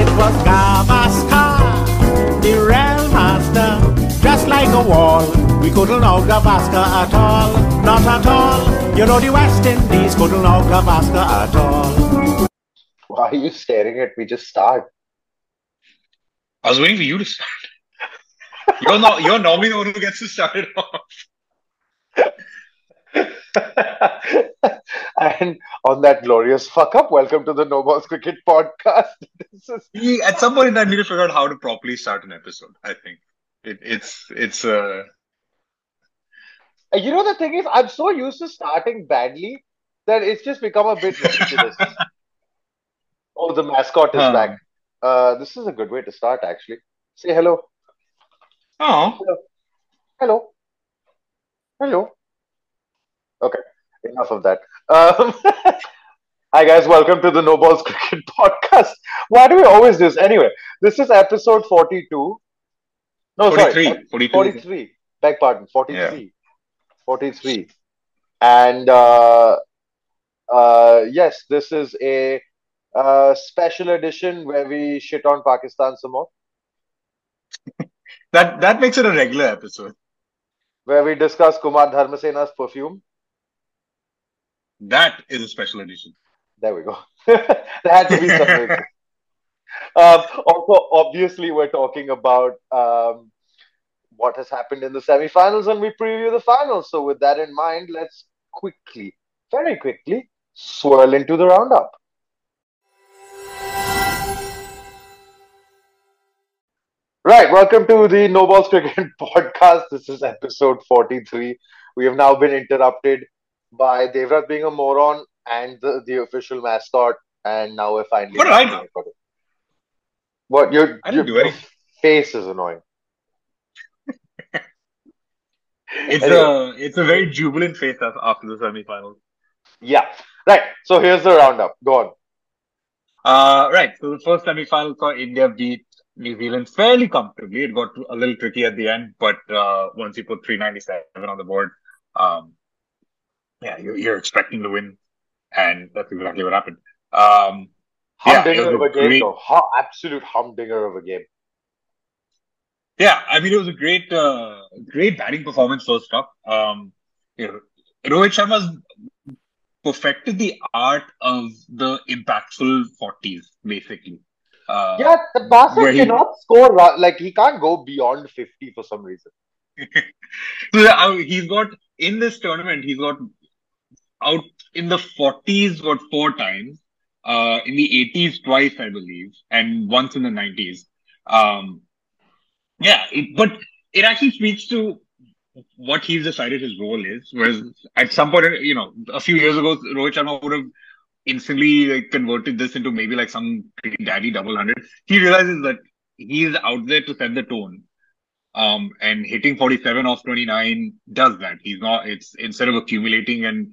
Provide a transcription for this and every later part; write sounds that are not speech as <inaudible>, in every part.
It was Gavaskar, the real master, just like a wall. We couldn't out Gavaskar at all, not at all. You know the West Indies couldn't out Gavaskar at all. Why are you staring at me? Just start. I was waiting for you to start. You're not. You're normally the one who gets to start it off. <laughs> and on that glorious fuck up, welcome to the No Balls Cricket Podcast. <laughs> This is At some point, I need to figure out how to properly start an episode. I think it, it's it's uh you know the thing is, I'm so used to starting badly that it's just become a bit ridiculous. <laughs> oh, the mascot is Huh. back. Uh, this is a good way to start, actually. Say hello. oh Hello. Hello. Okay, enough of that. Um, <laughs> hi, guys. Welcome to the No Balls Cricket <laughs> Podcast. Why do we always do this? Anyway, this is episode 42. No, 43, sorry. 42. 43. Beg pardon. 43. 43. And uh, uh, yes, this is a uh, special edition where we shit on Pakistan some more, <laughs> that that makes it a regular episode. where we discuss Kumar Dharmasena's perfume. That is a special edition. There we go. <laughs> there had to be something. <laughs> Um, also, obviously, we're talking about um, what has happened in the semifinals and we preview the finals. So, with that in mind, let's quickly, very quickly, swirl into the roundup. Right, welcome to the No Balls Cricket <laughs> Podcast. This is episode 43. We have now been interrupted by Devrat being a moron and the, the official mascot, and now we're finally. What did I do? What your, I didn't your do anything. face is annoying. <laughs> It's Anyway. a it's a very jubilant face after the semi-final. Yeah, right. So here's the roundup. Go on. Uh, right. So the first semi-final saw India beat New Zealand fairly comfortably. It got a little tricky at the end, but uh, once you put 397 on the board, um, yeah, you're, you're expecting to win, and that's exactly what happened. Um, Humdinger was of a a game, great- though. Absolute humdinger of a game. yeah, I mean, it was a great, uh, great batting performance first up. Um, you know, Rohit Sharma's perfected the art of the impactful 40s, basically. Uh, Yeah, the bastard where he- cannot score. Like he can't go beyond fifty for some reason. <laughs> So uh, he's got in this tournament, he's got out in the 40s, got four times, uh, in the 80s twice, I believe, and once in the 90s. Um, yeah, it, but it actually speaks to what he's decided his role is. Whereas at some point, you know, a few years ago, Rohit Sharma would have instantly like, converted this into maybe like some daddy double hundred. He realizes that he's out there to set the tone. Um, and hitting 47 off 29 does that. He's not, it's instead of accumulating and,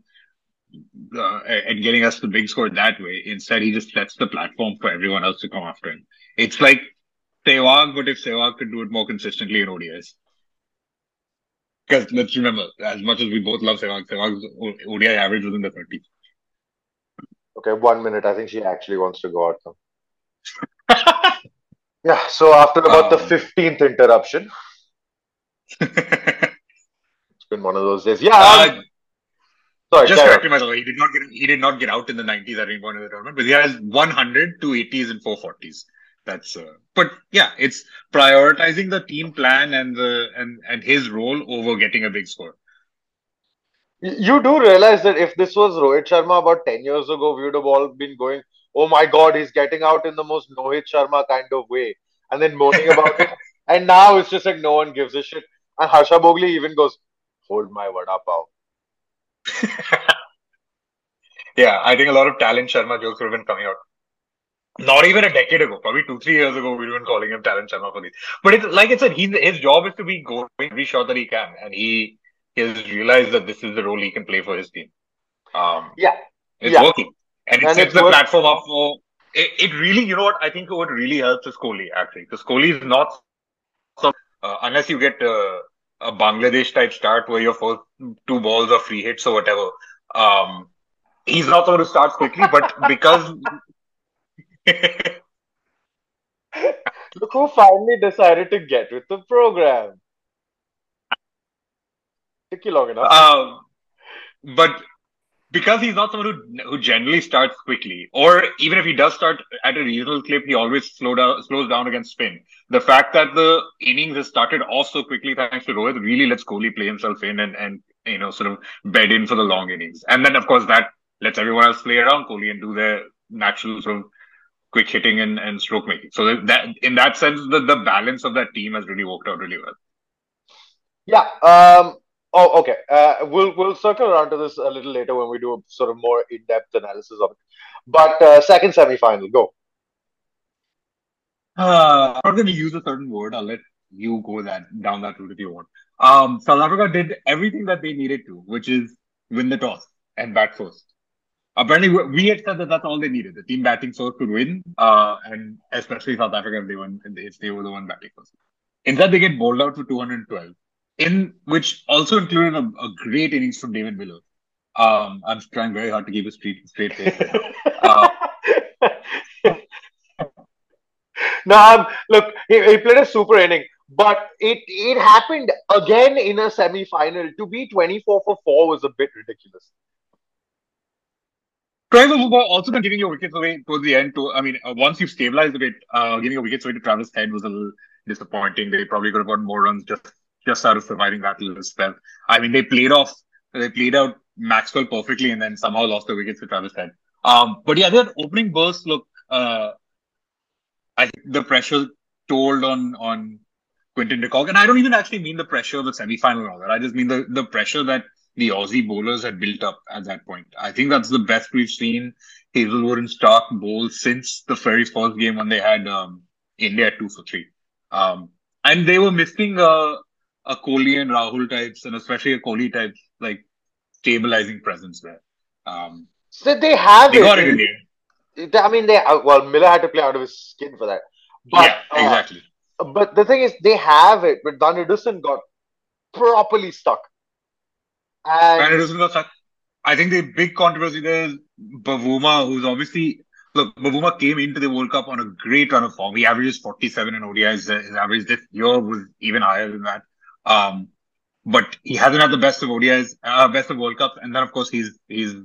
uh, and getting us the big score that way, instead he just sets the platform for everyone else to come after him. It's like Sehwag, but if Sehwag could do it more consistently in ODIs. Because let's remember, as much as we both love Sehwag, Sehwag's ODI average was in the 30s. Okay, one minute. I think she actually wants to go out. <laughs> Yeah. So after about the Um, fifteenth interruption, <laughs> it's been one of those days. Yeah. Uh, um, sorry. Just on. correcting myself. He did not get he did not get out in the 90s at any point in the tournament, but he has 100, 280s, and 440s. That's uh, but yeah, it's prioritizing the team plan and the and and his role over getting a big score. You do realize that if this was Rohit Sharma about 10 years ago, we would have all been going, oh my God, he's getting out in the most Rohit Sharma kind of way, and then moaning about it. <laughs> And now it's just like no one gives a shit. And Harsha Bhogle even goes, hold my vada pav. Yeah, I think a lot of talent Sharma jokes would have been coming out. Not even a decade ago, probably two, three years ago, we would have been calling him talent Sharma for these. But it's like I said, he's his job is to be going every shot that he can, and he, he has realized that this is the role he can play for his team. Um, Yeah. It's Yeah. working. And it And sets the work- platform up for it, it really, you know what, I think what really helps is Kohli, actually. Because Kohli is not some, uh, unless you get uh, a Bangladesh type start where your first two balls are free hits or whatever. Um, he's not going to start quickly, but <laughs> because Look who finally decided to get with the program. Took you long enough. Um, but because he's not someone who, who generally starts quickly, or even if he does start at a reasonable clip, he always slow down, slows down against spin. The fact that the innings has started off so quickly thanks to Rohit really lets Kohli play himself in and, and you know sort of bed in for the long innings. And then of course that lets everyone else play around Kohli and do their natural sort of quick hitting and, and stroke making. So that in that sense, the, the balance of that team has really worked out really well. Yeah. Um, oh, okay. Uh, we'll we'll circle around to this a little later when we do a sort of more in depth analysis of it. But uh, second semi final, go. Uh, I'm not going to use a certain word. I'll let you go that down that route if you want. Um, South Africa did everything that they needed to, which is win the toss and bat first. Apparently, we had said that that's all they needed. The team batting first could win, uh, and especially South Africa if they won, if they were the one batting first. Instead, they get bowled out for 212, in which also included a, a great innings from David Miller. Um, I'm trying very hard to keep a straight straight face. uh, <laughs> no, look, he, he played a super inning, but it it happened again in a semi final. To be 24 for 4 was a bit ridiculous. Travis also been giving your wickets away towards the end. To I mean, uh, once you've stabilized a bit, uh, giving your wickets away to Travis Head was a little disappointing. They probably could have gotten more runs just just out of surviving that little spell. I mean, they played off, they played out Maxwell perfectly, and then somehow lost the wickets to Travis Head. Um, but yeah, their opening burst look. Uh, I think the pressure told on on Quinton de Kock, and I don't even actually mean the pressure of the semi final and all that. I just mean the the pressure that the Aussie bowlers had built up at that point. I think that's the best we've seen Hazlewood and Starc bowl since the very first game when they had um, India two for three. Um, and they were missing a, a Kohli and Rahul types, and especially a Kohli type, like stabilizing presence there. Um, so they have they it. got it in the end. I mean, they uh, well, Miller had to play out of his skin for that. But, yeah, exactly. Uh, but the thing is, they have it, but Van der Dussen got properly stuck. And, it doesn't. I think the big controversy there is Bavuma, who's obviously look. Bavuma came into the World Cup on a great run of form. He averages 47 in ODIs. His average this year was even higher than that. Um, but he hasn't had the best of ODIs, uh, best of World Cups, and then of course he's he's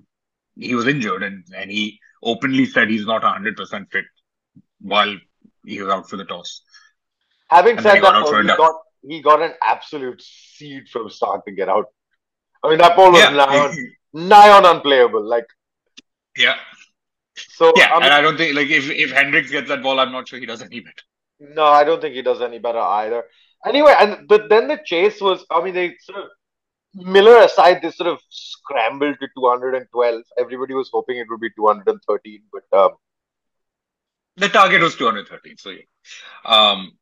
he was injured and and he openly said he's not 100 percent fit while he was out for the toss. having And said that, though, he got he got an absolute seed from start to get out. I mean, that ball was nigh, on, nigh on unplayable. Like yeah, so. yeah. I mean, and I don't think like if if Hendricks gets that ball, I'm not sure he does any better. No, I don't think he does any better either. Anyway, and but then the chase was, I mean, they sort of Miller aside, they sort of scrambled to 212. Everybody was hoping it would be 213, but um, The target was 213. So yeah. Um,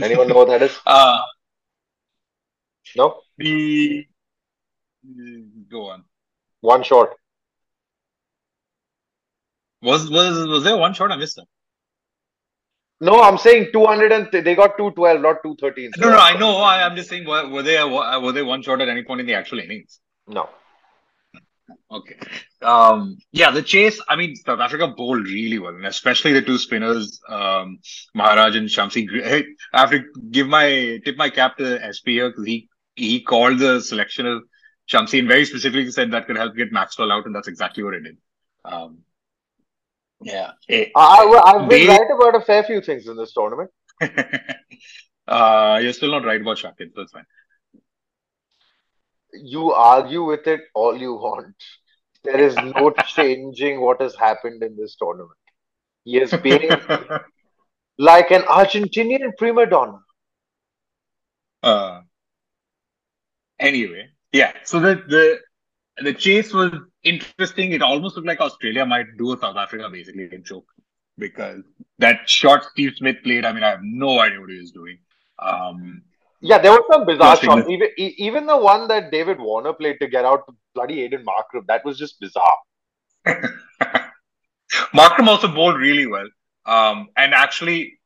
anyone know what that is? <laughs> uh, No, the go on. one short. Was was was there one shot I missed? That? No, I'm saying 200 and th- they got 212, not 213. No, no, I know. I, I'm just saying, were, were they were they one shot at any point in the actual innings? No. Okay. Um, yeah, the chase. I mean, South Africa bowled really well, and especially the two spinners, um, Maharaj and Shamsi. Hey, I have to give my tip my cap to SP here because he he called the selection of Shamsi and very specifically said that could help get Maxwell out, and that's exactly what it did. Um, yeah. Eh, I, I, I've been They- right about a fair few things in this tournament. <laughs> uh, you're still not right about Shakib. That's fine. You argue with it all you want. There is no <laughs> changing what has happened in this tournament. He has <laughs> been like an Argentinian prima donna. Uh, anyway, yeah. So the the the chase was interesting. It almost looked like Australia might do a South Africa basically in choke because that shot Steve Smith played. I mean, I have no idea what he was doing. Um, Yeah, there were some bizarre shots. Even even the one that David Warner played to get out to bloody Aiden Markram, that was just bizarre. <laughs> Markram also bowled really well, um, and actually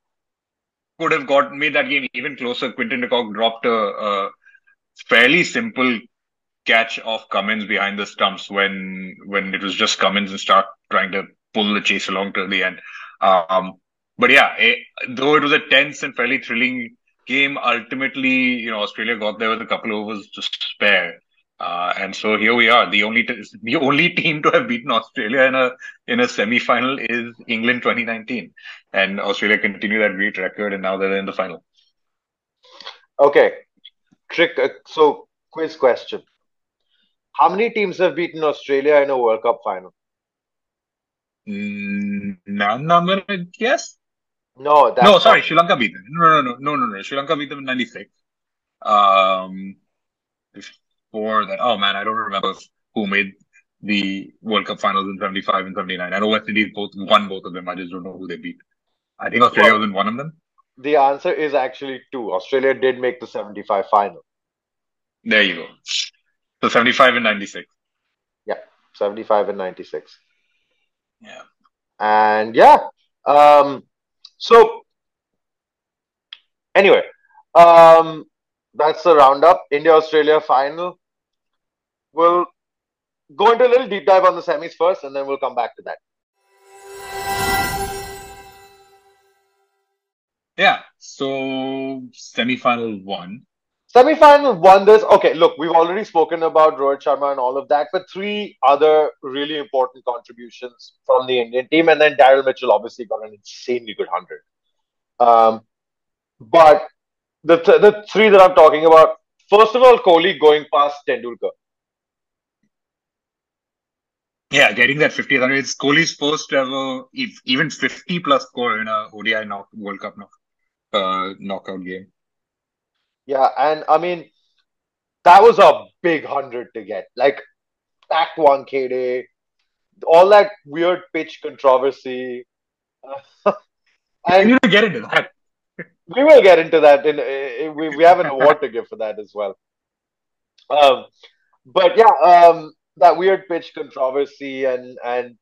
could have got made that game even closer. Quinton de Kock dropped a, a fairly simple catch off Cummins behind the stumps when when it was just Cummins and Starc trying to pull the chase along to the end. Um, but yeah, it, though it was a tense and fairly thrilling game, ultimately, you know, Australia got there with a couple overs to spare. Uh, and so here we are. The only t- the only <laughs> team to have beaten Australia in a in a semi final is England 2019, and Australia continue that great record, and now they're in the final. Okay, trick. Uh, so quiz question: How many teams have beaten Australia in a World Cup final? Mm, none. I'm gonna guess. No, that's No, sorry, Sri Lanka beat them. No, no, no, no, no, no. Sri Lanka beat them in '96. Um, before that, oh man, I don't remember who made the World Cup finals in '75 and '79. I know West Indies both won both of them. I just don't know who they beat. I think Australia Well- was in one of them. The answer is actually two. Australia did make the 75 final. There you go. So '75 and '96. Yeah, 75 and 96. Yeah. And yeah, um, so anyway, um, that's the roundup. India Australia final. We'll go into a little deep dive on the semis first, and then we'll come back to that. Yeah. So semi-final one. Semi-final wonders. Okay, look, we've already spoken about Rohit Sharma and all of that, but three other really important contributions from the Indian team, and then Daryl Mitchell obviously got an insanely good hundred. Um, but the th- the three that I'm talking about, first of all, Kohli going past Tendulkar. Yeah, getting that 50th hundred. It's Kohli's first ever, even 50 plus score in a ODI knock, World Cup knock, uh, knockout game. Yeah, and I mean, that was a big hundred to get. Like, at Wankhede, all that weird pitch controversy. <laughs> We need to get into that. we will get into that. In, in we we have an award to give for that as well. Um, but yeah, um, that weird pitch controversy and and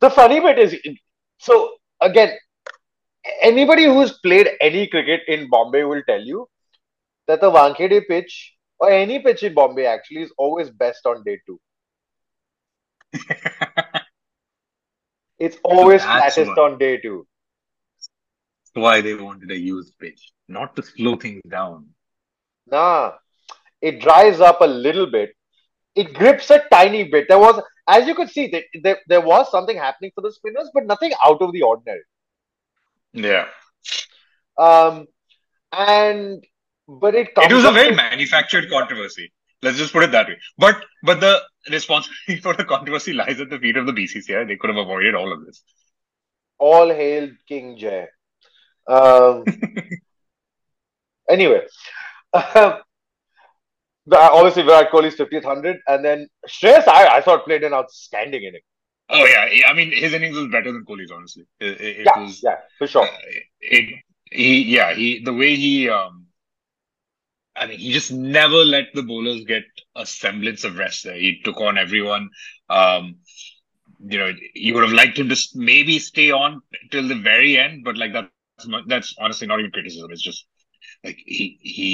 the funny bit is, so again, anybody who's played any cricket in Bombay will tell you that the Wankhede pitch or any pitch in Bombay actually is always best on day two. <laughs> It's always That's flattest why. on day two. That's why they wanted a used pitch, not to slow things down. Nah, it dries up a little bit. It grips a tiny bit. There was, as you could see, there, there, there was something happening for the spinners, but nothing out of the ordinary. Yeah. Um, and but it It was a very manufactured controversy. Let's just put it that way. But but the responsibility <laughs> for the controversy lies at the feet of the BCCI. They could have avoided all of this. all hail King Jay. Um, <laughs> anyway, um, <laughs> the- obviously Virat Kohli's 50th hundred, and then Shreyas, I, I thought played an outstanding inning. Oh yeah, I mean his innings was better than Kohli's. Honestly, it, it, it Yeah, was. yeah, for sure. uh, it he yeah he the way he um I mean he just never let the bowlers get a semblance of rest there. He took on everyone. Um you know you would have liked him to maybe stay on till the very end, but like that's that's honestly not even criticism. It's just like he he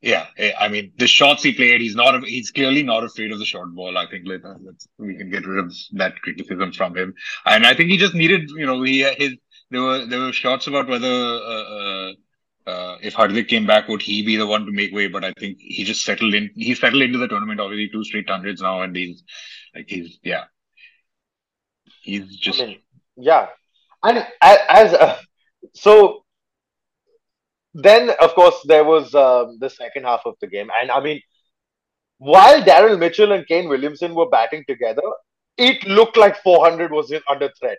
yeah eh, I mean the shots he played he's not he's clearly not afraid of the short ball. I think like, we can get rid of that criticism from him. And I think he just needed you know he his there were there were shots about whether uh, uh, uh, if Hardik came back, would he be the one to make way? But I think he just settled in. He settled into the tournament. already two straight hundreds now, and he's like he's yeah, he's just I mean, yeah, and as, as uh, so, then of course there was um, the second half of the game, and I mean, while Daryl Mitchell and Kane Williamson were batting together, it looked like 400 was in, under threat.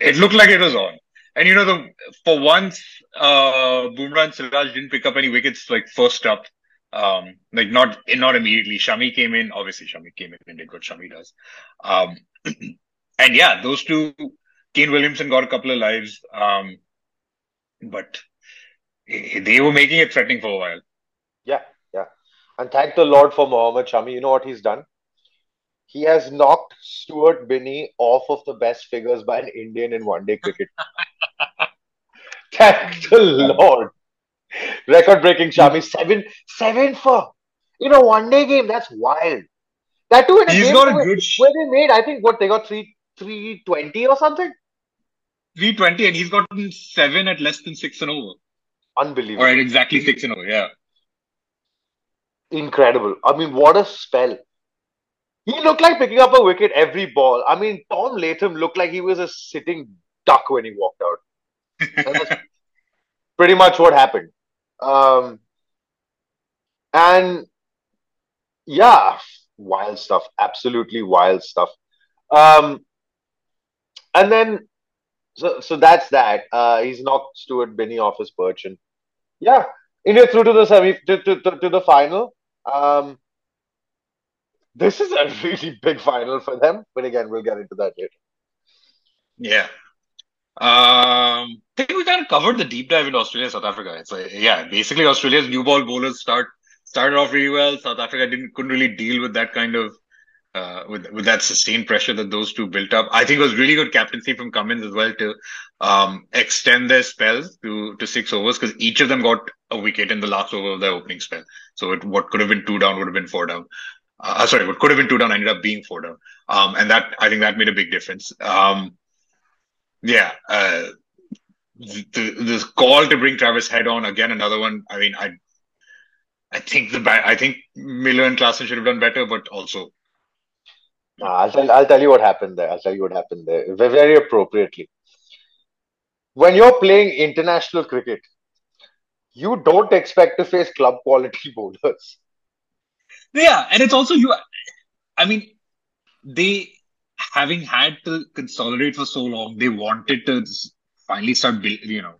it looked like it was on. And you know, the for once, uh, Bumrah and Siraj didn't pick up any wickets like first up. Um, like not not immediately. Shami came in. Obviously, Shami came in and did what Shami does. Um, <clears throat> and yeah, those two, Kane Williamson got a couple of lives. Um, but they were making it threatening for a while. Yeah, yeah, and thank the Lord for Mohammad Shami. You know what he's done? He has knocked Stuart Binny off of the best figures by an Indian in one-day cricket. <laughs> Thank the Lord. Record-breaking Shami seven seven for you know one-day game. That's wild. That too in a He's game got a where, good. Sh- where they made I think what they got three three twenty or something. 320 and he's gotten seven at less than six and over. Unbelievable. Or at exactly six and over, yeah. Incredible. I mean, what a spell. He looked like picking up a wicket every ball. I mean, Tom Latham looked like he was a sitting duck when he walked out. <laughs> Pretty much what happened. Um, and yeah, wild stuff. Absolutely wild stuff. Um, and then, so so that's that. Uh, he's knocked Stuart Binny off his perch, and yeah, India through to the semi to, to, to, to the final. Um, this is a <laughs> really big final for them, but again, we'll get into that later. Yeah. Um, I think we kind of covered the deep dive in Australia, South Africa. It's like, yeah, basically Australia's new ball bowlers start started off really well. South Africa didn't couldn't really deal with that kind of uh, with with that sustained pressure that those two built up. I think it was really good captaincy from Cummins as well to um, extend their spells to to six overs because each of them got a wicket in the last over of their opening spell. So it, what could have been two down would have been four down. Uh, sorry, what could have been two down ended up being four down. Um, and that I think that made a big difference. Um, yeah, uh, the the call to bring Travis Head on again, another one. I mean, I I think the I think Miller and Klaasen should have done better, but also Uh, I'll tell I'll tell you what happened there. I'll tell you what happened there very appropriately. When you're playing international cricket, you don't expect to face club quality <laughs> bowlers. Yeah, and it's also you. I mean, they having had to consolidate for so long, they wanted to finally start build, you know,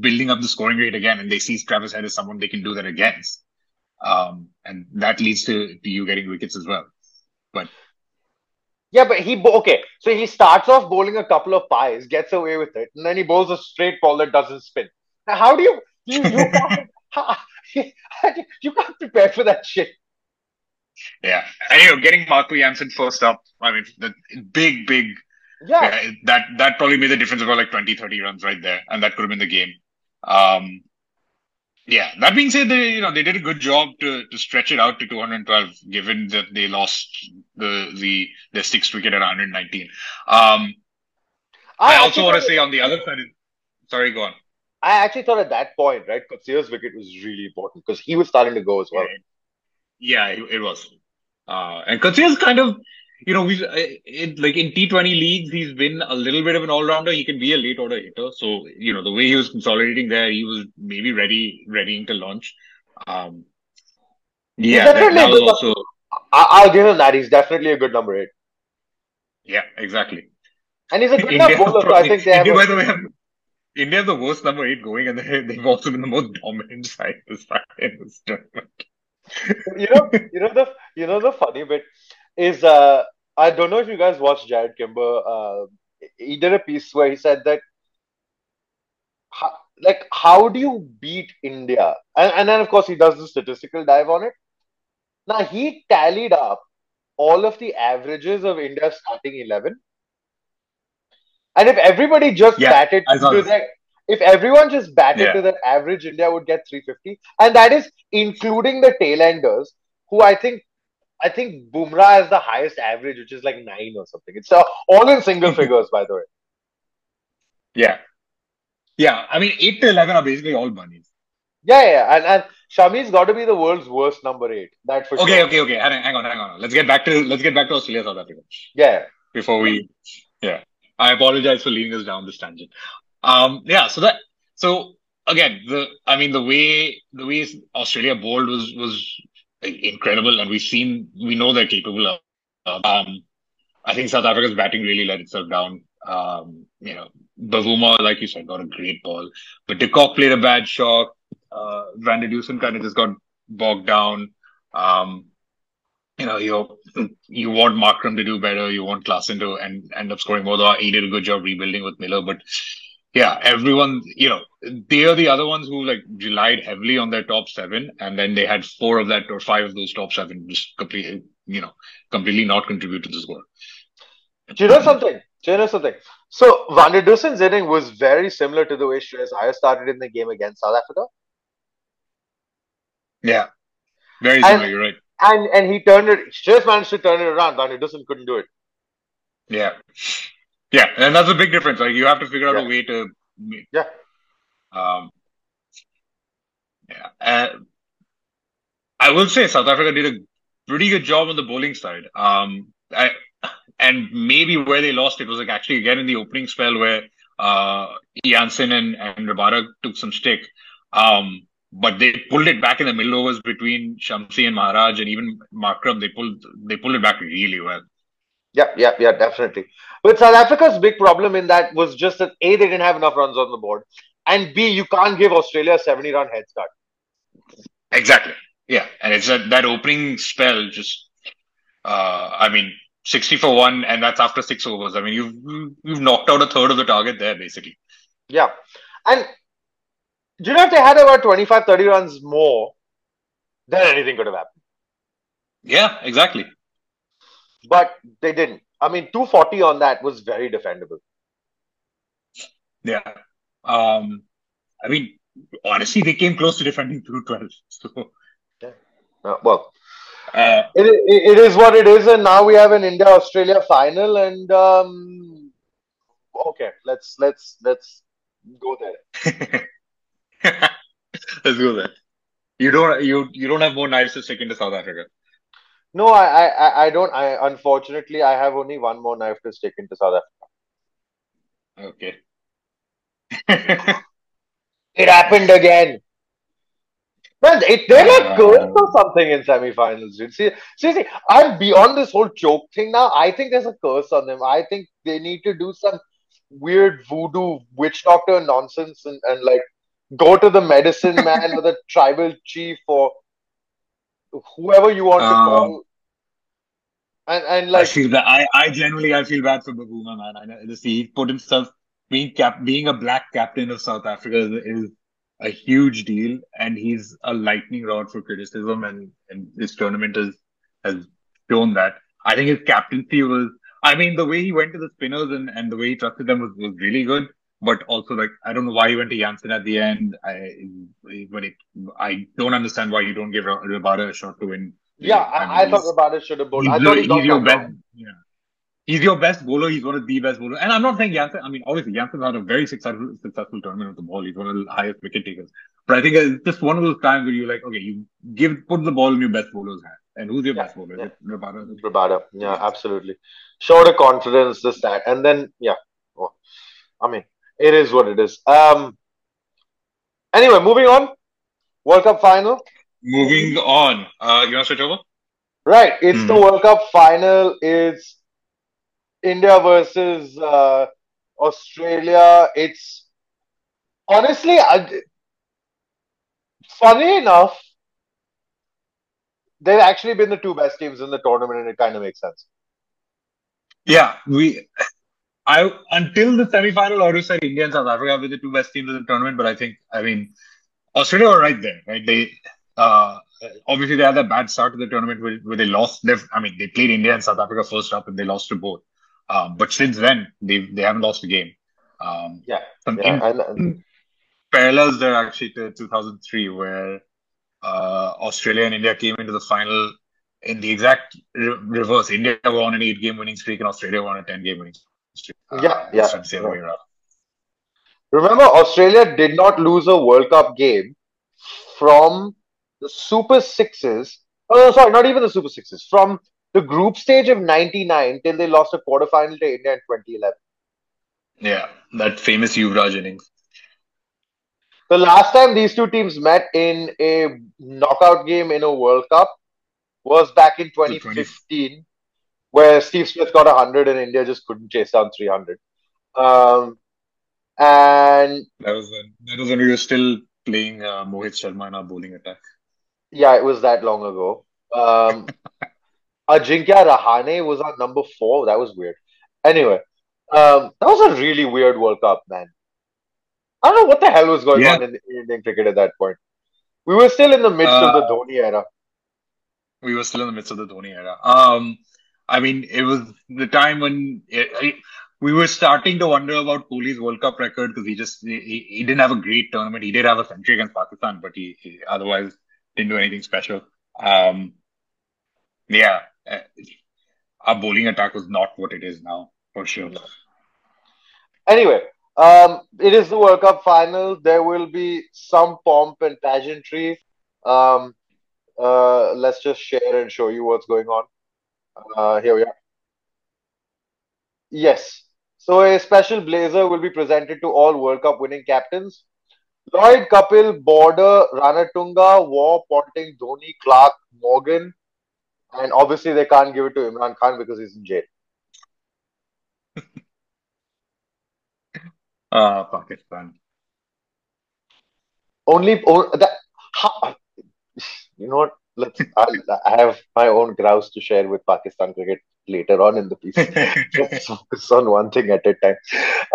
building up the scoring rate again, and they see Travis Head as someone they can do that against, um, and that leads to, to you getting wickets as well. But Yeah, but he okay. So he starts off bowling a couple of pies, gets away with it, and then he bowls a straight ball that doesn't spin. Now, how do you you you <laughs> can't, <laughs> you can't prepare for that shit? Yeah, and you know, getting Marco Jansen first up, I mean, the big, big Yeah, Yeah, that that probably made the difference about like 20, 30 runs right there, and that could have been the game. Um, yeah. That being said, they you know they did a good job to to stretch it out to 212, given that they lost the the their sixth wicket at 119. Um, I, actually also want to say on the other side, sorry, go on. I actually thought at that point, right, Coetzee's wicket was really important because he was starting to go as well. Yeah, it, it was. Uh, and Coetzee's kind of, you know, we it, like in T20 leagues, he's been a little bit of an all rounder. He can be a late order hitter. So, you know, the way he was consolidating there, he was maybe ready, readying to launch. Um, yeah, that, definitely that was also, I- I'll give him that. He's definitely a good number eight, yeah, exactly. and he's a good India, enough bowler. So I think they have. India, by A, the way, India have the worst number eight going, and they, they've also been the most dominant <laughs> side this in this tournament. You know, you know the you know the funny bit is uh I don't know if you guys watched Jarrod Kimber. Uh, he did a piece where he said that, ho- like, how do you beat India? And, and then of course he does the statistical dive on it. Now he tallied up all of the averages of India's starting eleven, and if everybody just Yeah, batted to their, if everyone just batted Yeah. to their average, India would get 350, and that is including the tailenders, who I think I think Bumrah has the highest average, which is like nine or something. It's all in single <laughs> figures, by the way. Yeah. Yeah. I mean, 8 to 11 are basically all bunnies. Yeah, yeah, and and Shami's got to be the world's worst number eight. That for Okay, sure. okay, okay. Hang hang on, hang on. Let's get back to let's get back to Australia, South Africa Yeah, before we. Yeah, I apologize for leading us down this tangent. Um, yeah. So that so again, the I mean the way the way Australia bowled was was incredible, and we've seen we know they're capable of. Um, I think South Africa's batting really let itself down. Um, you know, Bavuma, like you said, got a great ball, but De Kock played a bad shot. Uh, Van der Dussen kind of just got bogged down. Um, you know, you you want Markram to do better. You want Klaasen to and end up scoring more. Though he did a good job rebuilding with Miller, but yeah, everyone, you know, they are the other ones who like relied heavily on their top seven, and then they had four of that or five of those top seven just completely, you know, completely not contribute to the score. Do you know something? Do you know something? So Van der Dussen's inning was very similar to the way Shreyas Iyer started in the game against South Africa, Yeah, very And- similar. You're right. and and he turned it. Shreyas managed to turn it around. Van der Dusen couldn't do it. Yeah. Yeah, and that's a big difference. Like you have to figure out Yeah. a way to. Yeah. Um. Yeah. Uh, I will say South Africa did a pretty good job on the bowling side. Um. I, and maybe where they lost it was like actually again in the opening spell where uh Jansen and and Rabada took some stick. Um. But they pulled it back in the middle overs between Shamsi and Maharaj and even Markram. They pulled they pulled it back really well. Yeah, yeah, yeah, definitely. But South Africa's big problem in that was just that A, they didn't have enough runs on the board, and B, you can't give Australia a 70 run head start. Exactly. Yeah, and it's that that opening spell just. Uh, I mean, sixty for one, and that's after six overs. I mean, you've you've knocked out a third of the target there, basically. Yeah. And do you know if they had about 25, 30 runs more, then anything could have happened. Yeah, exactly. But they didn't. I mean, 240 on that was very defendable. Yeah. Um, I mean, honestly, they came close to defending through twelve. <laughs> So, Uh, well, uh, it, it, it is what it is, and now we have an India Australia final, and um, okay, let's let's let's go there. <laughs> let's go there. You don't you you don't have more knives to stick into South Africa. No, I, I I- don't. I unfortunately I have only one more knife to stick into South Africa. Okay. <laughs> It happened again. Man, it, they're like Uh, for something in semifinals, dude. See, seriously, I'm beyond this whole choke thing now. I think there's a curse on them. I think they need to do some weird voodoo witch doctor nonsense and, and like go to the medicine man or the <laughs> tribal chief or whoever you want to Um, call. And and like I feel that I, I genuinely I feel bad for Bavuma, man. I know this, he put himself being cap being a black captain of South Africa is, is a huge deal, and he's a lightning rod for criticism, and and this tournament has has shown that. I think his captaincy was. I mean, the way he went to the spinners and, and the way he trusted them was, was really good. But also, like, I don't know why he went to Jansen at the end. I when it, I don't understand why you don't give Rabada a shot to win. yeah, I mean, I, thought Rabada should have bowled. He's, I thought he got he's your best. Yeah. He's your best bowler. He's one of the best bowlers. And I'm not saying Jansen. I mean, obviously, Jansen had a very successful, successful tournament with the ball. He's one of the highest wicket takers. But I think it's just one of those times where you're like, okay, you give put the ball in your best bowler's hand. And who's your Yeah, best bowler? yeah. Rabada? Rabada. Yeah, absolutely. Showed a confidence, this, that. And then, yeah. Well, I mean, it is what it is. Um. Anyway, moving on. World Cup final. Moving on. Uh, you want to switch over? Right. It's Hmm. the World Cup final. It's India versus uh, Australia. It's honestly, I, funny enough, they've actually been the two best teams in the tournament, and it kind of makes sense. Yeah, we. I until the semi-final, I would have said India and South Africa were the two best teams in the tournament. But I think, I mean, Australia were right there, right? They uh, obviously they had a bad start to the tournament where, where they lost. I mean, they played India and South Africa first up, and they lost to both. Um, but since then, they they haven't lost a game. Um, Yeah, some yeah, and parallels there actually to 2003, where uh, Australia and India came into the final in the exact re- reverse. India were on an eight-game winning streak, and Australia were on a ten-game winning streak. Uh, Yeah, yeah, this time's the other way around. remember, Australia did not lose a World Cup game from the Super Sixes. Oh, no, sorry, not even the Super Sixes. From the group stage of '99 till they lost a quarterfinal to India in 2011. Yeah, that famous Yuvraj innings. The last time these two teams met in a knockout game in a World Cup was back in 2015, where Steve Smith got 100 and India just couldn't chase down 300. Um, and That was when that was when we were still playing uh, Mohit Sharma in our bowling attack. yeah, it was that long ago. Um, <laughs> Ajinkya Rahane was our number four. That was weird. Anyway, um, that was a really weird World Cup, man. I don't know what the hell was going Yeah. on in, in Indian cricket at that point. We were still in the midst of the Uh, Dhoni era. We were still in the midst of the Dhoni era. Um, I mean, it was the time when it, it- we were starting to wonder about Kohli's World Cup record because he just he, he didn't have a great tournament. He did have a century against Pakistan, but he, he otherwise didn't do anything special. Um, yeah, uh, our bowling attack was not what it is now for sure. Anyway, um, it is the World Cup final. There will be some pomp and pageantry. Um, uh, let's just share and show you what's going on. Uh, here we are. Yes. So a special blazer will be presented to all World Cup winning captains. Lloyd, Kapil, Border, Ranatunga, Waugh, Ponting, Dhoni, Clarke, Morgan, and obviously they can't give it to Imran Khan because he's in jail. <laughs> Ah, Pakistan. Only oh, that. How, you know what? Let's. I'll, I have my own grouse to share with Pakistan cricket later on in the piece. <laughs> Let's focus on one thing at a time.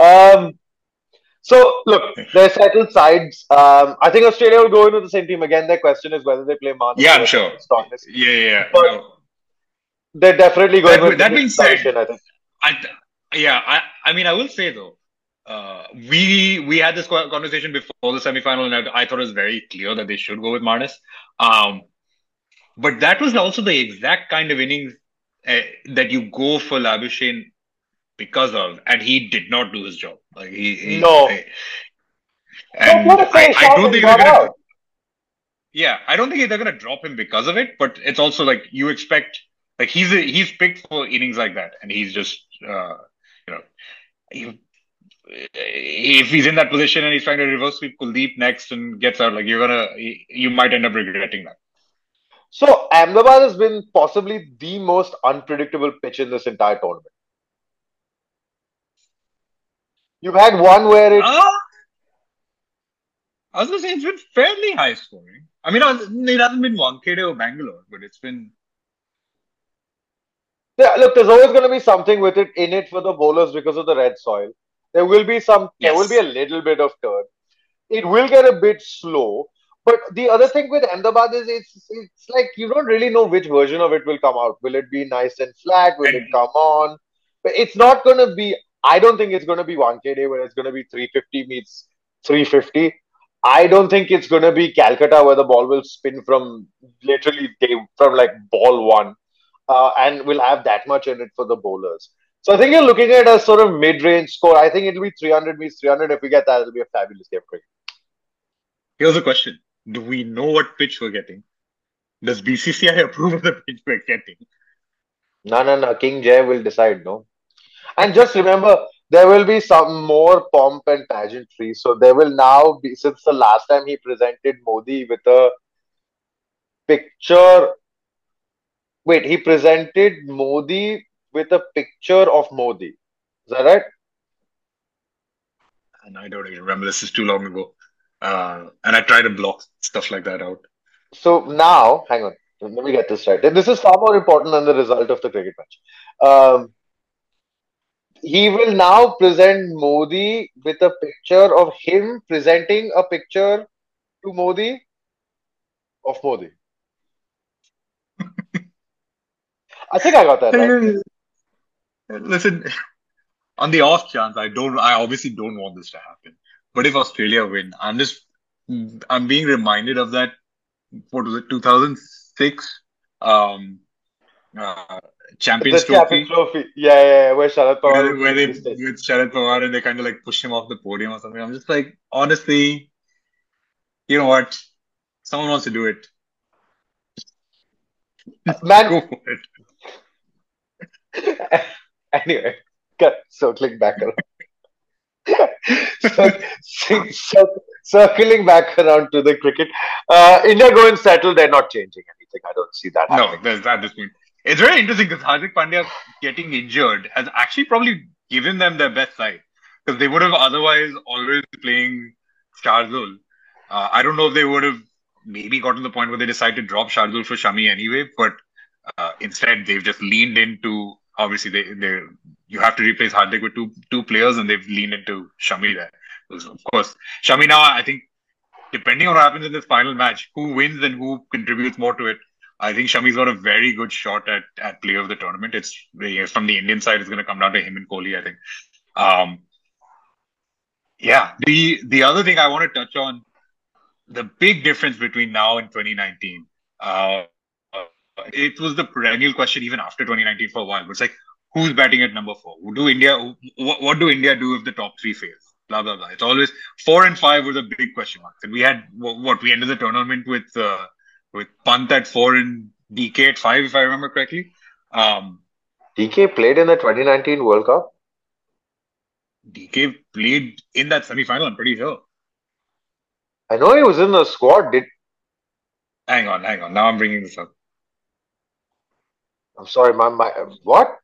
Um, so look, they're settled sides. Um, I think Australia will go into the same team again. Their question is whether they play Marnus. Yeah, I'm sure. Strongest. Yeah, yeah. But- No. They're definitely going That- with that the being said- I think. I, yeah, I, I mean, I will say though, uh, we we had this conversation before the semifinal, and I, I thought it was very clear that they should go with Marnus. Um, but that was also the exact kind of innings uh, that you go for Labuschagne because of, and he did not do his job. Like he, he No. I- and I, I don't think they're gonna. out. Yeah, I don't think they're gonna drop him because of it, but it's also like you expect like he's a, he's picked for innings like that, and he's just uh, you know he, if he's in that position and he's trying to reverse sweep Kuldeep next and gets out, like you're gonna you might end up regretting that. So Ahmedabad has been possibly the most unpredictable pitch in this entire tournament. You've had one where it Uh, I was gonna say it's been fairly high scoring. I mean, it hasn't been one Wankhede or Bangalore, but it's been Yeah, look, there's always going to be something with it in it for the bowlers because of the red soil. There will be some, there will be a little bit of turn. It will get a bit slow. But the other thing with Ahmedabad is it's it's like you don't really know which version of it will come out. Will it be nice and flat? Will it come on? But it's not going to be. I don't think it's going to be Wankhede where it's going to be 350 meets 350. I don't think it's going to be Calcutta where the ball will spin from literally day, from like ball one uh, and will have that much in it for the bowlers. So I think you're looking at a sort of mid-range score. I think it'll be 300 meets 300. If we get that, it'll be a fabulous game of cricket. here's a question: Do we know what pitch we're getting? Does BCCI approve of the pitch we're getting? No, no, no. King Jay will decide, no. And just remember, there will be some more pomp and pageantry. So there will now be, since the last time he presented Modi with a picture. Wait, he presented Modi with a picture of Modi. Is that right? And I don't even remember. This is too long ago. Uh, and I try to block stuff like that out. So now, hang on, let me get this right. And this is far more important than the result of the cricket match. Um, he will now present Modi with a picture of him presenting a picture to Modi of Modi. <laughs> I think I got that right. Listen, on the off chance, I don't, I obviously don't want this to happen. But if Australia win, I'm just, I'm being reminded of that. What was it, 2006 um, uh, The Champions Champions Trophy, Trophy. Yeah, yeah, yeah, where Sharad Pawar where, where they with Sharad Pawar and they kind of like push him off the podium or something. I'm just like, honestly, you know what? Someone wants to do it. Man, <laughs> Go for it. <laughs> anyway, cut- circling back around. <laughs> Cir- cir- circling back around to the cricket. Uh, India going settled, they're not changing anything. I don't see that No, happening. there's at this point. It's very interesting because Hardik Pandya getting injured has actually probably given them their best side because they would have otherwise always playing Shardul. Uh, I don't know if they would have maybe gotten to the point where they decide to drop Shardul for Shami anyway, but uh, instead they've just leaned into obviously they they you have to replace Hardik with two two players and they've leaned into Shami there. Because, Of course, Shami now I think depending on what happens in this final match, who wins and who contributes more to it, I think Shami's got a very good shot at at player of the tournament. It's from the Indian side, it's going to come down to him and Kohli, I think. Um, yeah, the the other thing I want to touch on, the big difference between now and 2019. Uh, it was the perennial question even after 2019 for a while. It's like, who's batting at number four? Do India? What, what do India do if the top three fails? Blah blah blah. It's always four and five were the big question marks, and we had what we ended the tournament with uh, with Pant at four and DK at five, if I remember correctly. Um, DK played in the 2019 World Cup. DK played in that semi-final. I'm pretty sure. I know he was in the squad. Did hang on, hang on. Now I'm bringing this up. I'm sorry, my my what?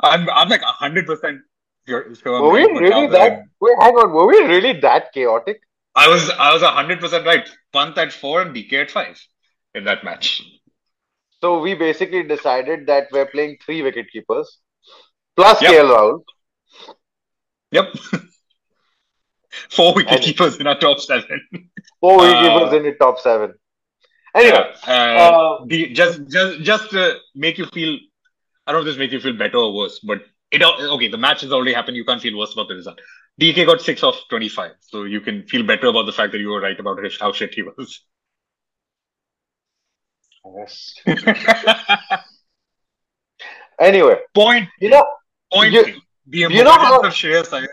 I'm I'm like hundred percent sure. Were we really that? Wait, hang on. Were we really that chaotic? I was I was hundred percent right. Pant at four and DK at five in that match. So we basically decided that we're playing three wicket keepers plus yep. KL Rahul. Yep. <laughs> Four wicket keepers in our top seven. Four wicket keepers uh, in the top seven. Anyway, uh, uh, the, just just just to make you feel, I don't know if this makes you feel better or worse, but it okay. The match has already happened. You can't feel worse about the result. DK got six of twenty-five, so you can feel better about the fact that you were right about how shit he was. Yes. <laughs> anyway, point. You know, point. You, the you know how, of Shreyas Iyer.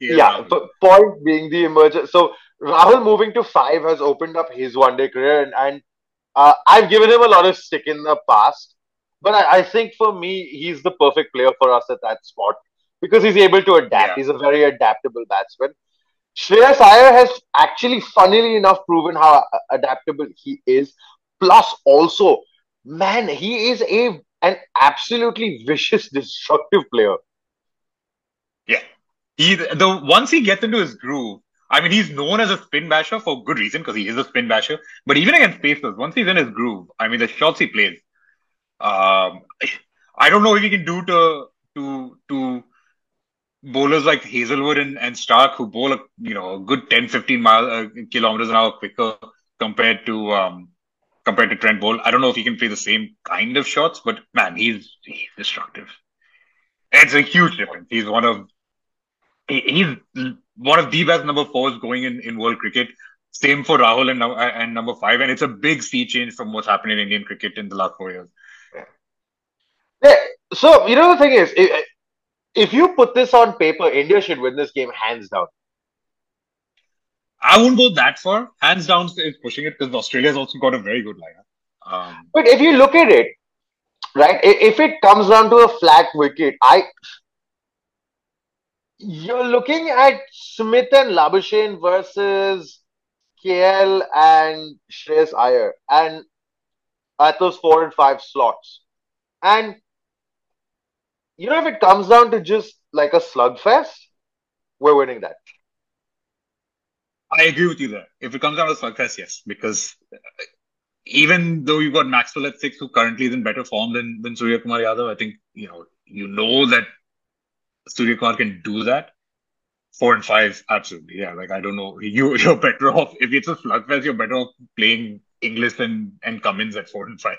Yeah, but point being the emergence. So Rahul moving to five has opened up his one-day career, and, and uh, I've given him a lot of stick in the past. But I, I, think for me, he's the perfect player for us at that spot because he's able to adapt. Yeah. He's a very adaptable batsman. Shreyas Iyer has actually, funnily enough, proven how adaptable he is. Plus, also, man, he is a an absolutely vicious, destructive player. Yeah, he the once he gets into his groove. I mean, he's known as a spin basher for good reason because he is a spin basher. But even against Pacers, once he's in his groove, I mean, the shots he plays, um, I don't know if he can do to to to bowlers like Hazlewood and, and Starc who bowl a you know a good 10, 15 mile uh, kilometers an hour quicker compared to um, compared to Trent Boult. I don't know if he can play the same kind of shots, but man, he's he's destructive. It's a huge difference. He's one of he's one of the best number fours going in, in world cricket. Same for Rahul and, and number five, and it's a big sea change from what's happened in Indian cricket in the last four years. Yeah. So you know the thing is, if, if you put this on paper, India should win this game hands down. I won't go that far. Hands down is pushing it because Australia's also got a very good lineup. Um, but if you look at it, right, if it comes down to a flat wicket, I you're looking at Smith and Labuschagne versus KL and Shreyas Iyer, and at those four and five slots, and you know if it comes down to just like a slugfest, we're winning that. I agree with you there. If it comes down to slugfest, yes, because uh, even though you've got Maxwell at six, who currently is in better form than than Surya Kumar Yadav, I think you know you know that Surya Kumar can do that. Four and five, absolutely, yeah. Like I don't know, <laughs> you you're better off if it's a slugfest. You're better off playing Inglis and and Cummins at four and five.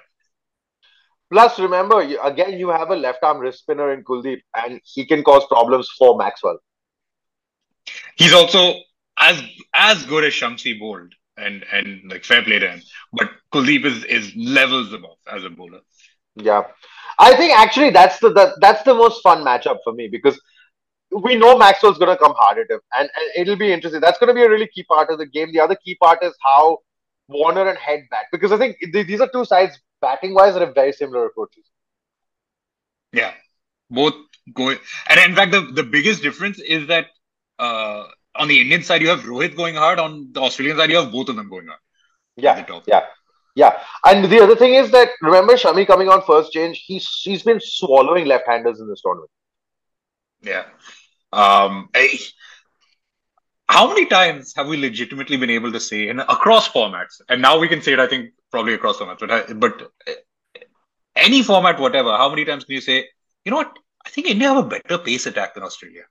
Plus, remember again, you have a left arm wrist spinner in Kuldeep, and he can cause problems for Maxwell. He's also as as good as Shamsi bowled, and and like fair play to him. But Kuldeep is is levels above as a bowler. Yeah, I think actually that's the, the that's the most fun matchup for me because we know Maxwell's going to come hard at him, and, and it'll be interesting. That's going to be a really key part of the game. The other key part is how Warner and Head bat because I think th- these are two sides batting wise that have very similar approaches. Yeah, both going, and in fact, the the biggest difference is that uh, on the Indian side, you have Rohit going hard. On the Australian side, you have both of them going hard. Yeah, yeah, yeah. And the other thing is that remember Shami coming on first change. He's he's been swallowing left-handers in this tournament. Yeah. Um. How many times have we legitimately been able to say in across formats? And now we can say it. I think probably across formats, but but any format, whatever. How many times can you say, you know what? I think India have a better pace attack than Australia.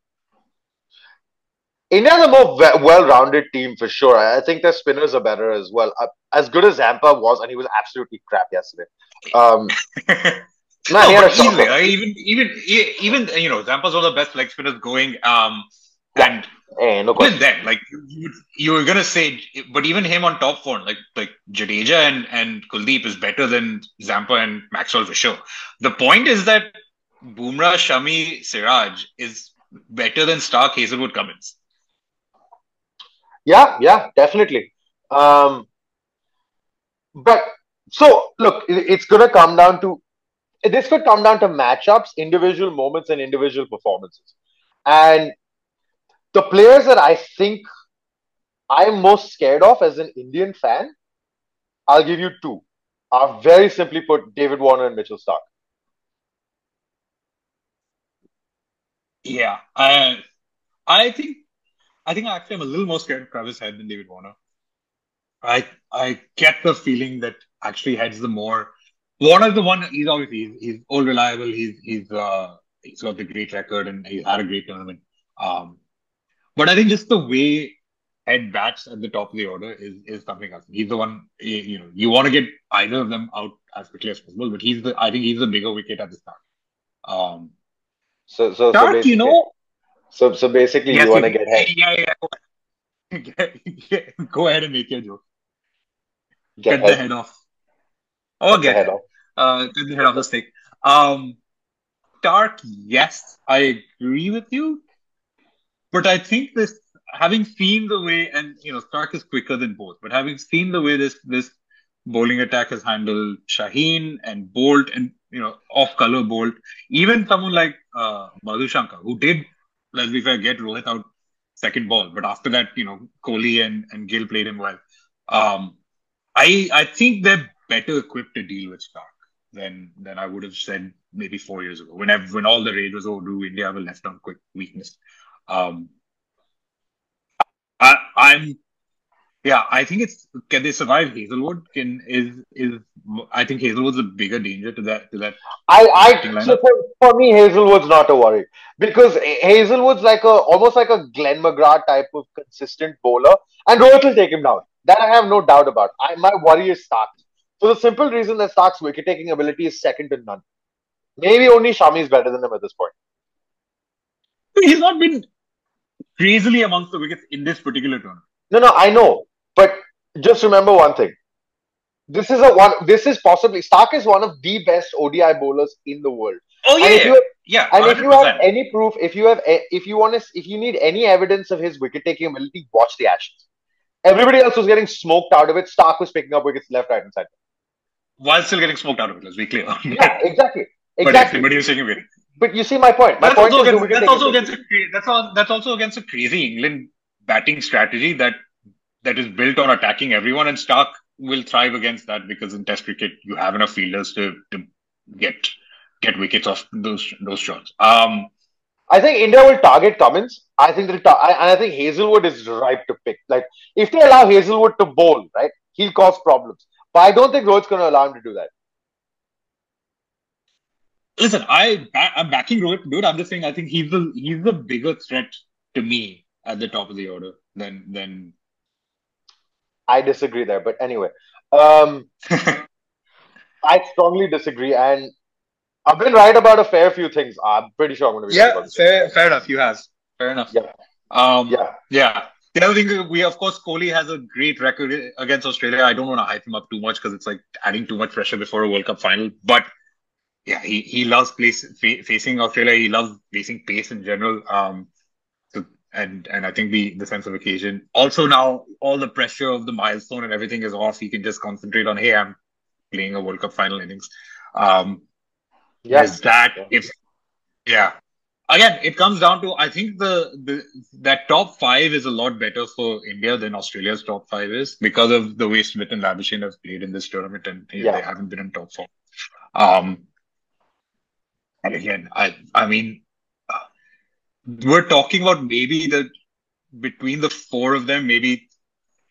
India's a more well-rounded team for sure. I think their spinners are better as well. Uh, as good as Zampa was, and he was absolutely crap yesterday. Um, <laughs> no, easily, even even even you know Zampa's one of the best leg spinners going. Um, and Eh, no Even then, like you, you, you were gonna say, but even him on top form, like like Jadeja and and Kuldeep is better than Zampa and Maxwell for sure. The point is that Bumrah, Shami, Siraj is better than Starc, Hazlewood, Cummins. Yeah, yeah, definitely. Um, but so look, it- it's gonna come down to this could come down to matchups, individual moments, and individual performances. And the players that I think I'm most scared of as an Indian fan, I'll give you two. Are very simply put, David Warner and Mitchell Starc. Yeah, I I think I think actually I'm a little more scared of Travis Head than David Warner. I I get the feeling that actually Head's the more Warner's the one. He's obviously he's, he's all reliable. He's he's uh he's got the great record and he had a great tournament. Um, but I think just the way Head bats at the top of the order is is something else. He's the one you know you want to get either of them out as quickly as possible, but he's the I think he's the bigger wicket at the start. Um, So, so, so Starc, you know, so, so basically, Yes, you want to get Head, Yeah, yeah. Go ahead. <laughs> Go ahead and make your joke. get Cut the Head, off. Or the get head off. Uh, cut the head off the stick. Um, Starc, yes, I agree with you. But I think this, having seen the way, and you know, Starc is quicker than both, but having seen the way this this bowling attack has handled Shaheen and Boult and you know, off color Boult, even someone like uh, Madushanka, who did, let's be fair, get Rohit out second ball, but after that, you know, Kohli and, and Gill played him well. Um, I I think they're better equipped to deal with Starc than than I would have said maybe four years ago. When ev- when all the rage was, oh, do India have a left arm quick weakness? Um, I, I'm yeah, I think it's can they survive Hazlewood? Can is is I think Hazlewood's a bigger danger to that to that. I, I, so for, for me, Hazlewood's not a worry because Hazlewood's like a almost like a Glenn McGrath type of consistent bowler, and Rohit will take him down. That I have no doubt about. I, my worry is Starc. For the simple reason that Starc's wicket taking ability is second to none. Maybe only Shami is better than him at this point. He's not been crazily amongst the wickets in this particular tournament. No, no, I know, but just remember one thing. This is a one. This is possibly Starc is one of the best ODI bowlers in the world. Oh And if you yeah, And if you have any proof, if you have, eh, if you want to, if you need any evidence of his wicket taking ability, watch the Ashes. Everybody else was getting smoked out of it. Starc was picking up wickets left, right, and center. while still getting smoked out of it, let's be clear. <laughs> Yeah, exactly, exactly. but was taking away. But you see my point. My That's point also is against, that's also against a that's all, that's also against a crazy England batting strategy that that is built on attacking everyone, and Starc will thrive against that because in Test cricket you have enough fielders to to get get wickets off those those shots. Um, I think India will target Cummins. I think they'll ta- I, and I think Hazlewood is ripe to pick. Like if they allow Hazlewood to bowl, right, he'll cause problems. But I don't think Rohit's going to allow him to do that. listen, I I'm backing Rohit, dude. I'm just saying I think he's the he's the bigger threat to me at the top of the order than than. I disagree there. But anyway, um, <laughs> I strongly disagree, and I've been right about a fair few things. I'm pretty sure I'm going to be right Yeah, about fair, fair enough. You have fair enough. Yeah. Um, Yeah. yeah. The other thing, we of course, Kohli has a great record against Australia. I don't want to hype him up too much because it's like adding too much pressure before a World Cup final. But yeah, he, he loves place, fa- facing Australia. He loves facing pace in general. Um, and and I think the the sense of occasion. Also now, all the pressure of the milestone and everything is off. He can just concentrate on, hey, I'm playing a World Cup final innings. Um, Yeah. is that if yeah again it comes down to i think the, the that top five is a lot better for india than australia's top five is because of the way smith and labuschagne have played in this tournament and Yeah. they haven't been in top four um and again i i mean we're talking about maybe the between the four of them maybe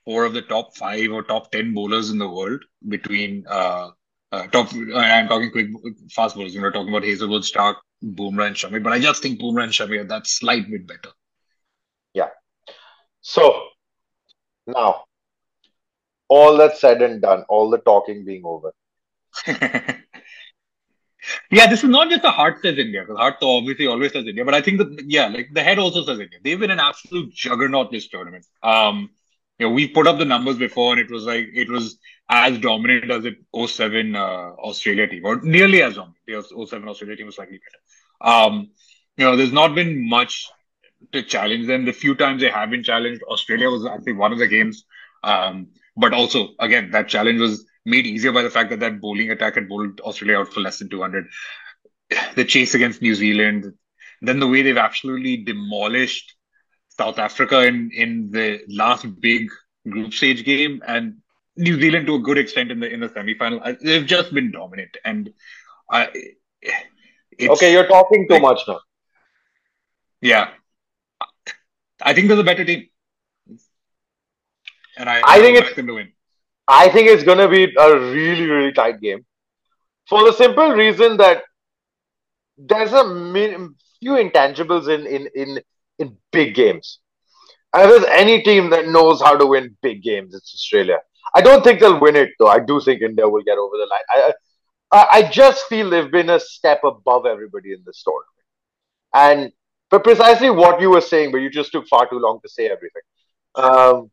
four of the top five or top 10 bowlers in the world between uh, uh, top. I'm talking quick, fast bowlers. We're talking about Hazlewood, Starc, Bumrah, and Shami. But I just think Bumrah and Shami are that slight bit better. Yeah. So now, all that's said and done, all the talking being over. <laughs> Yeah, this is not just the heart says India, because heart obviously always says India, but I think that yeah, like the head also says India. They've been an absolute juggernaut this tournament. Um, you know, we put up the numbers before, and it was like it was as dominant as it 07 uh, Australia team, or nearly as dominant. The 07 Australia team was slightly better. Um, you know, there's not been much to challenge them. The few times they have been challenged, Australia was actually one of the games. Um, but also, again, that challenge was made easier by the fact that that bowling attack had bowled Australia out for less than 200. The chase against New Zealand, then the way they've absolutely demolished South Africa in, in the last big group stage game, and New Zealand to a good extent in the in the semi final. They've just been dominant, and I. okay, you're talking too like, much now. Yeah, I think there's a better team, and I, I, think it's them to win. I think it's going to be a really really tight game, for the simple reason that there's a few intangibles in in in in big games. And if there's any team that knows how to win big games, it's Australia. I don't think they'll win it though. I do think India will get over the line. I I, I just feel they've been a step above everybody in this tournament, and but precisely what you were saying, but you just took far too long to say everything. Um,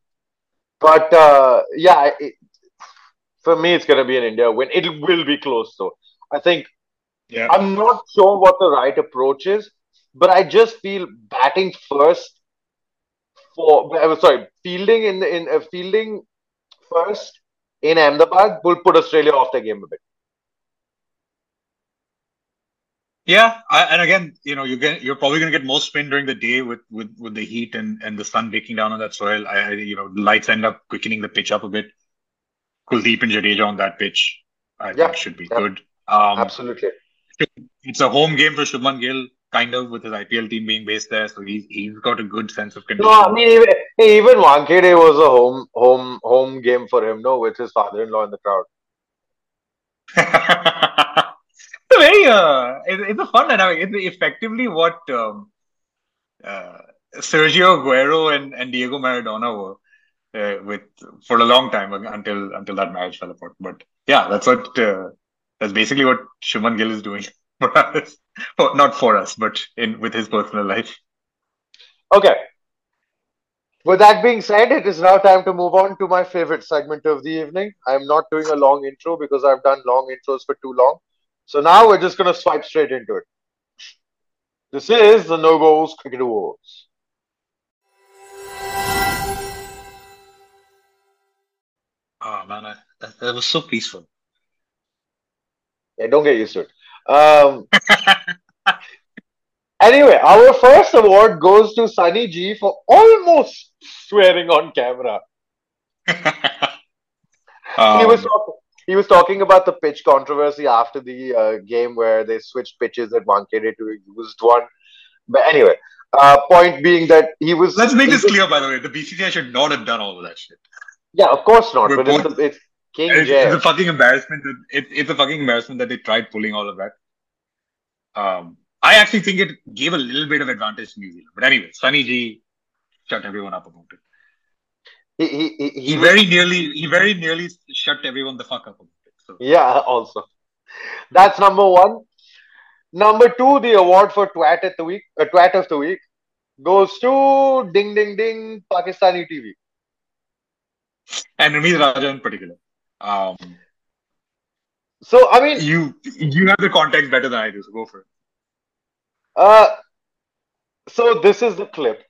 but uh, yeah, it, for me, it's going to be an India win. It will be close, though. I think. Yeah. I'm not sure what the right approach is, but I just feel batting first for uh, sorry fielding in in uh, fielding first in Ahmedabad will put Australia off the game a bit. Yeah, I, and again, you know, you get you're probably going to get more spin during the day with with with the heat and and the sun baking down on that soil. I, I you know, lights end up quickening the pitch up a bit. Kuldeep and Jadeja on that pitch, I yeah, think should be yeah, good. Um, absolutely. It's a home game for Shubman Gill, kind of, with his IPL team being based there, so he's he's got a good sense of condition. No, I mean even, even Wankhede was a home home home game for him, no, with his father-in-law in the crowd. <laughs> very uh, it, it's a fun dynamic. It's effectively what um, uh, Sergio Aguero and, and Diego Maradona were uh, with for a long time until until that marriage fell apart. But yeah, that's what uh, that's basically what Shubman Gill is doing <laughs> for us, well, not for us, but in with his personal life. Okay. With that being said, it is now time to move on to my favorite segment of the evening. I'm not doing a long intro because I've done long intros for too long. So now we're just going to swipe straight into it. This is the No Balls Cricket Awards. Oh man, I, that, that was so peaceful. Yeah, don't get used to it. Um, <laughs> anyway, our first award goes to Sunny G for almost swearing on camera. um, <laughs> he was talking he was talking about the pitch controversy after the uh, game where they switched pitches at Wankhede to a used one. But anyway, uh, point being that he was. Let's make this clear, by the way. The BCCI should not have done all of that shit. Yeah, of course not. We're but both, it's, it's King it's, it's, a fucking embarrassment. That, it, it's a fucking embarrassment that they tried pulling all of that. Um, I actually think it gave a little bit of advantage to New Zealand. But anyway, Sunny G shut everyone up about it. He, he, he, he very nearly he very nearly shut everyone the fuck up. So. Yeah, also. That's number one. Number two, the award for twat of the week, uh, twat of the week, goes to Ding Ding Ding Pakistani TV. And Ramiz Raja in particular. Um, so I mean, you you have the context better than I do, so go for it. Uh, so this is the clip.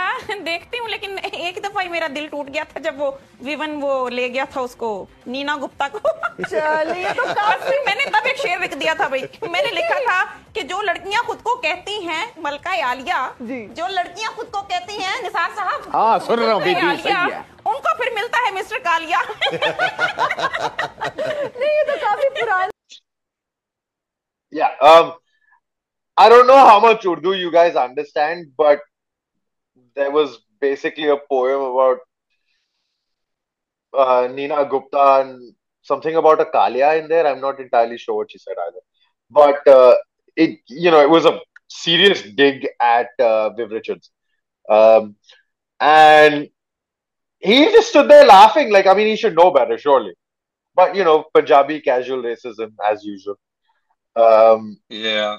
देखती हूँ लेकिन एक दफ़ा ही मेरा दिल टूट गया था जब वो विवन वो ले गया था उसको नीना गुप्ता को। चलिए तो काफ़ी <laughs> मैंने तब एक शेर लिख दिया था भाई। मैंने लिखा था कि जो लड़कियाँ खुद को कहती हैं मलका आलिया जो। लड़कियाँ खुद को कहती हैं निसार साहब हाँ सुन रहा हूँ है। उनको फिर मिलता है मिस्टर कालिया। <laughs> नहीं ये तो काफ़ी पुराना Yeah, um, I don't know how much Urdu you guys understand, but there was basically a poem about uh, Neena Gupta and something about a Kalia in there. I'm not entirely sure what she said either, but uh, it you know it was a serious dig at uh, Viv Richards, um, and he just stood there laughing. Like I mean, he should know better, surely. But you know, Punjabi casual racism as usual. Um, Yeah.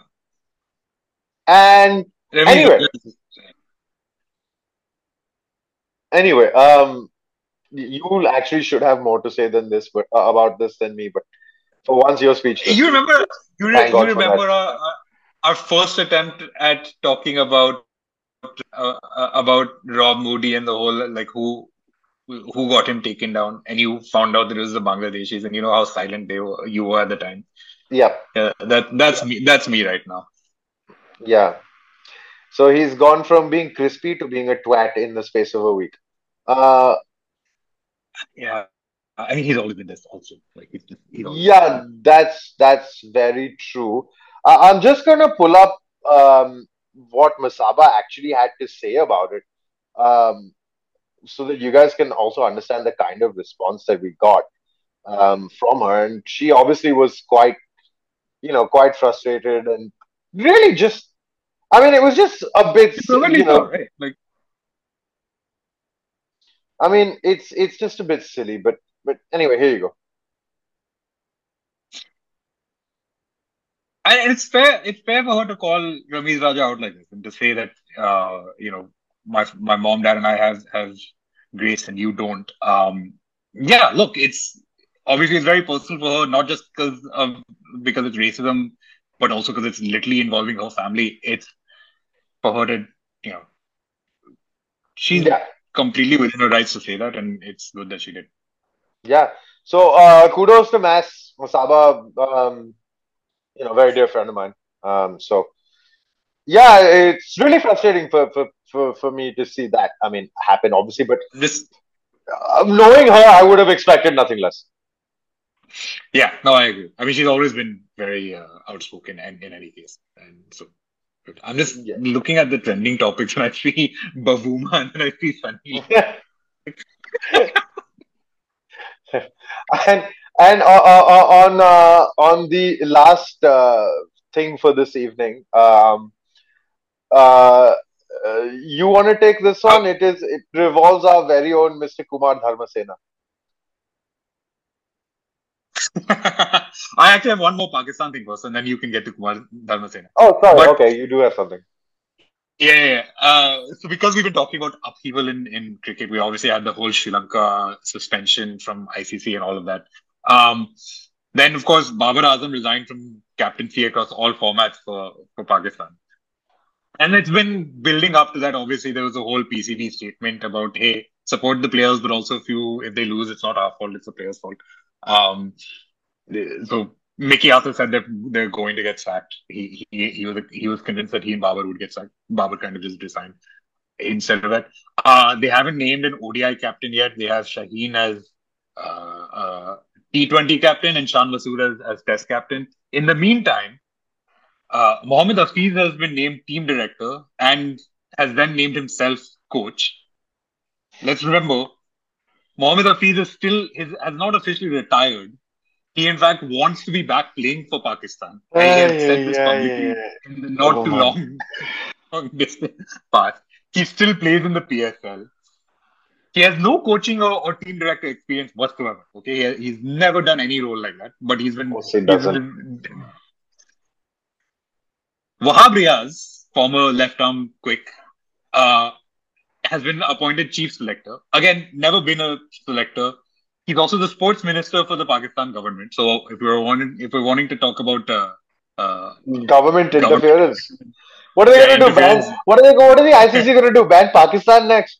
and Remy- Anyway. Anyway, um, you actually should have more to say than this, but uh, about this than me. But for once, your speech. You remember? You, re- you remember our, our- our first attempt at talking about uh, uh, about Rob Moody and the whole like who who got him taken down, and you found out that it was the Bangladeshis, and you know how silent they were, you were at the time. Yeah, Yeah, that that's me. That's me right now. yeah. So he's gone from being crispy to being a twat in the space of a week. Uh, Yeah, I mean he's always been this also. Like he's just he's Yeah, that's that's very true. Uh, I'm just gonna pull up um, what Masaba actually had to say about it, um, so that you guys can also understand the kind of response that we got um, from her. And she obviously was quite, you know, quite frustrated and really just, I mean, it was just a bit, you know, right? Like I mean, it's it's just a bit silly, but but anyway, here you go. And it's fair. It's fair for her to call Ramiz Raja out like this and to say that, uh, you know, my my mom, dad, and I have have grace and you don't. Um, yeah, look, it's obviously it's very personal for her, not just because of because it's racism, but also because it's literally involving her family. It's for her to, you know, she's Yeah. Completely within her rights to say that, and it's good that she did. Yeah. So uh, kudos to Mass Masaba, um, you know, very dear friend of mine. Um, so yeah, it's really frustrating for, for, for, for me to see that. I mean, happen obviously, but This, uh, knowing her, I would have expected nothing less. yeah, no, I agree. I mean, she's always been very uh, outspoken, and in any case, and so. I'm just Yeah. looking at the trending topics, and I see <laughs> Bavuma, and then I see Sunny. <laughs> and and uh, uh, uh, on uh, on the last uh, thing for this evening, um, uh, uh, you want to take this one? It is it revolves our very own Mr. Kumar Dharmasena. <laughs> I actually have one more Pakistan thing first, and then you can get to Kumar Dharmasena. Oh, sorry. But- okay, you do have something. Yeah, yeah. Uh, so because we've been talking about upheaval in, in cricket, we obviously had the whole Sri Lanka suspension from ICC and all of that. Um, then, of course, Babar Azam resigned from captaincy across all formats for, for Pakistan. And it's been building up to that. Obviously, there was a whole PCB statement about, hey, support the players, but also if you if they lose, it's not our fault, it's the players' fault. Um, so Mickey also said that they're going to get sacked. He he he was he was convinced that he and Babar would get sacked. Babar kind of just resigned instead of that. Uh, they haven't named an ODI captain yet. They have Shaheen as uh, uh, T20 captain and Shan Masood as, as Test captain. In the meantime, uh, Mohammed Hafeez has been named team director and has then named himself coach. Let's remember, Mohammed Hafeez is still his, has not officially retired. He in fact wants to be back playing for Pakistan. And he has said this publicly in the not too Oh, long, <laughs> long distance past. He still plays in the PSL. He has no coaching or, or team director experience whatsoever. Okay, he, he's never done any role like that. But he's been. course he doesn't. been- Wahab Riaz, former left arm quick, uh, has been appointed chief selector. Again, never been a selector. He's also the sports minister for the Pakistan government. So if we're wanting, if we're wanting to talk about uh, uh, Government Government- interference. What are they Yeah, going to do? Ban? What are they? What are the ICC going to do? Ban Pakistan next?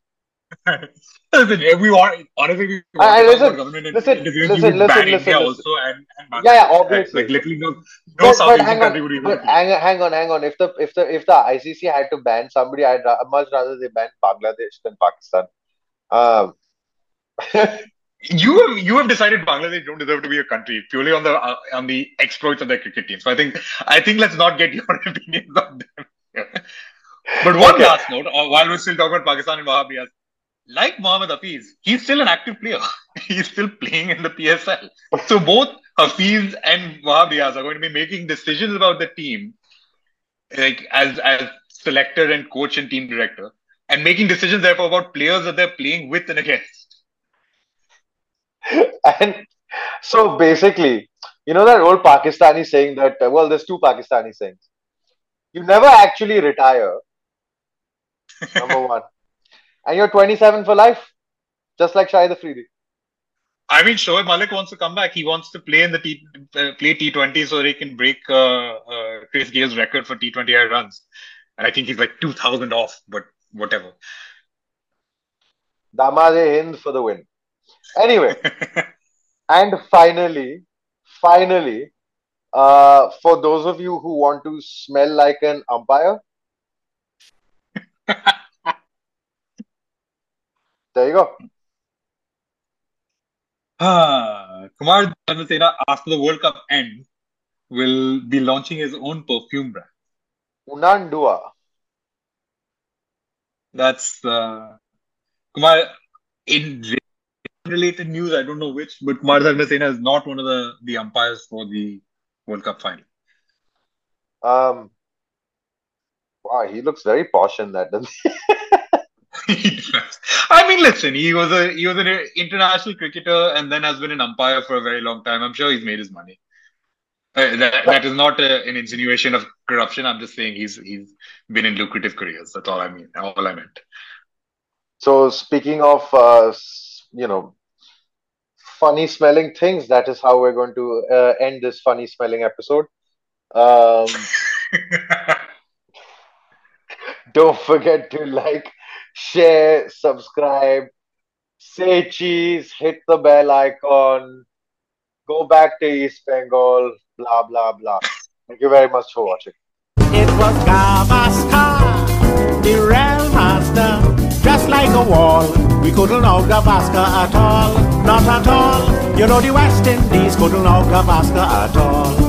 <laughs> Listen, we want, honestly, we I- I- want to listen, government listen, interference, listen, listen, ban listen, India listen. also and, and. Yeah, yeah, obviously. Like, literally, no, no But, South but Asian hang country on, would even. but hang, hang on, hang on. If the if the if the ICC had to ban somebody, I'd much rather they ban Bangladesh than Pakistan. Um, <laughs> You have you have decided Bangladesh don't deserve to be a country purely on the uh, on the exploits of their cricket team. So I think I think let's not get your <laughs> opinions on them. but one Okay. last note, uh, while we're still talking about Pakistan and Wahab Riaz, like Mohammad Hafeez, he's still an active player. <laughs> he's still playing in the PSL. So both Hafeez and Wahab Riaz are going to be making decisions about the team, like as as selector and coach and team director, and making decisions therefore about players that they're playing with and against. <laughs> and so basically, You know that old Pakistani saying that, uh, well, there's two Pakistani sayings. You never actually retire, <laughs> number one. And you're 27 for life, just like Shahid Afridi. I mean, Shoaib Malik wants to come back. He wants to play in the T uh, play T20 so he can break uh, uh, Chris Gayle's record for T20I runs. And I think he's like 2,000 off, but whatever. Damade Hind for the win. Anyway, <laughs> and finally, finally, uh, for those of you who want to smell like an umpire, <laughs> there you go. Ah, Kumar Dharmasena, after the World Cup end, will be launching his own perfume brand. Unandua. That's uh, Kumar. In related news, I don't know which, but Kumar Dharmasena is not one of the the umpires for the World Cup final. Um, wow, he looks very posh in that, doesn't he? He. <laughs> I mean, listen, he was a he was an international cricketer and then has been an umpire for a very long time. I'm sure he's made his money. Uh, that, that is not a, an insinuation of corruption. I'm just saying he's he's been in lucrative careers. That's all I mean. All I meant. So speaking of, uh, you know, funny smelling things, that is how we're going to uh, end this funny smelling episode. Um, <laughs> don't forget to like, share, subscribe, say cheese, hit the bell icon, go back to East Bengal, blah blah blah. Thank you very much for watching. It was Gavaskar, the real master, just like a wall. We couldn't know Gavaskar at all, not at all. You know the West Indies couldn't know Gavaskar at all.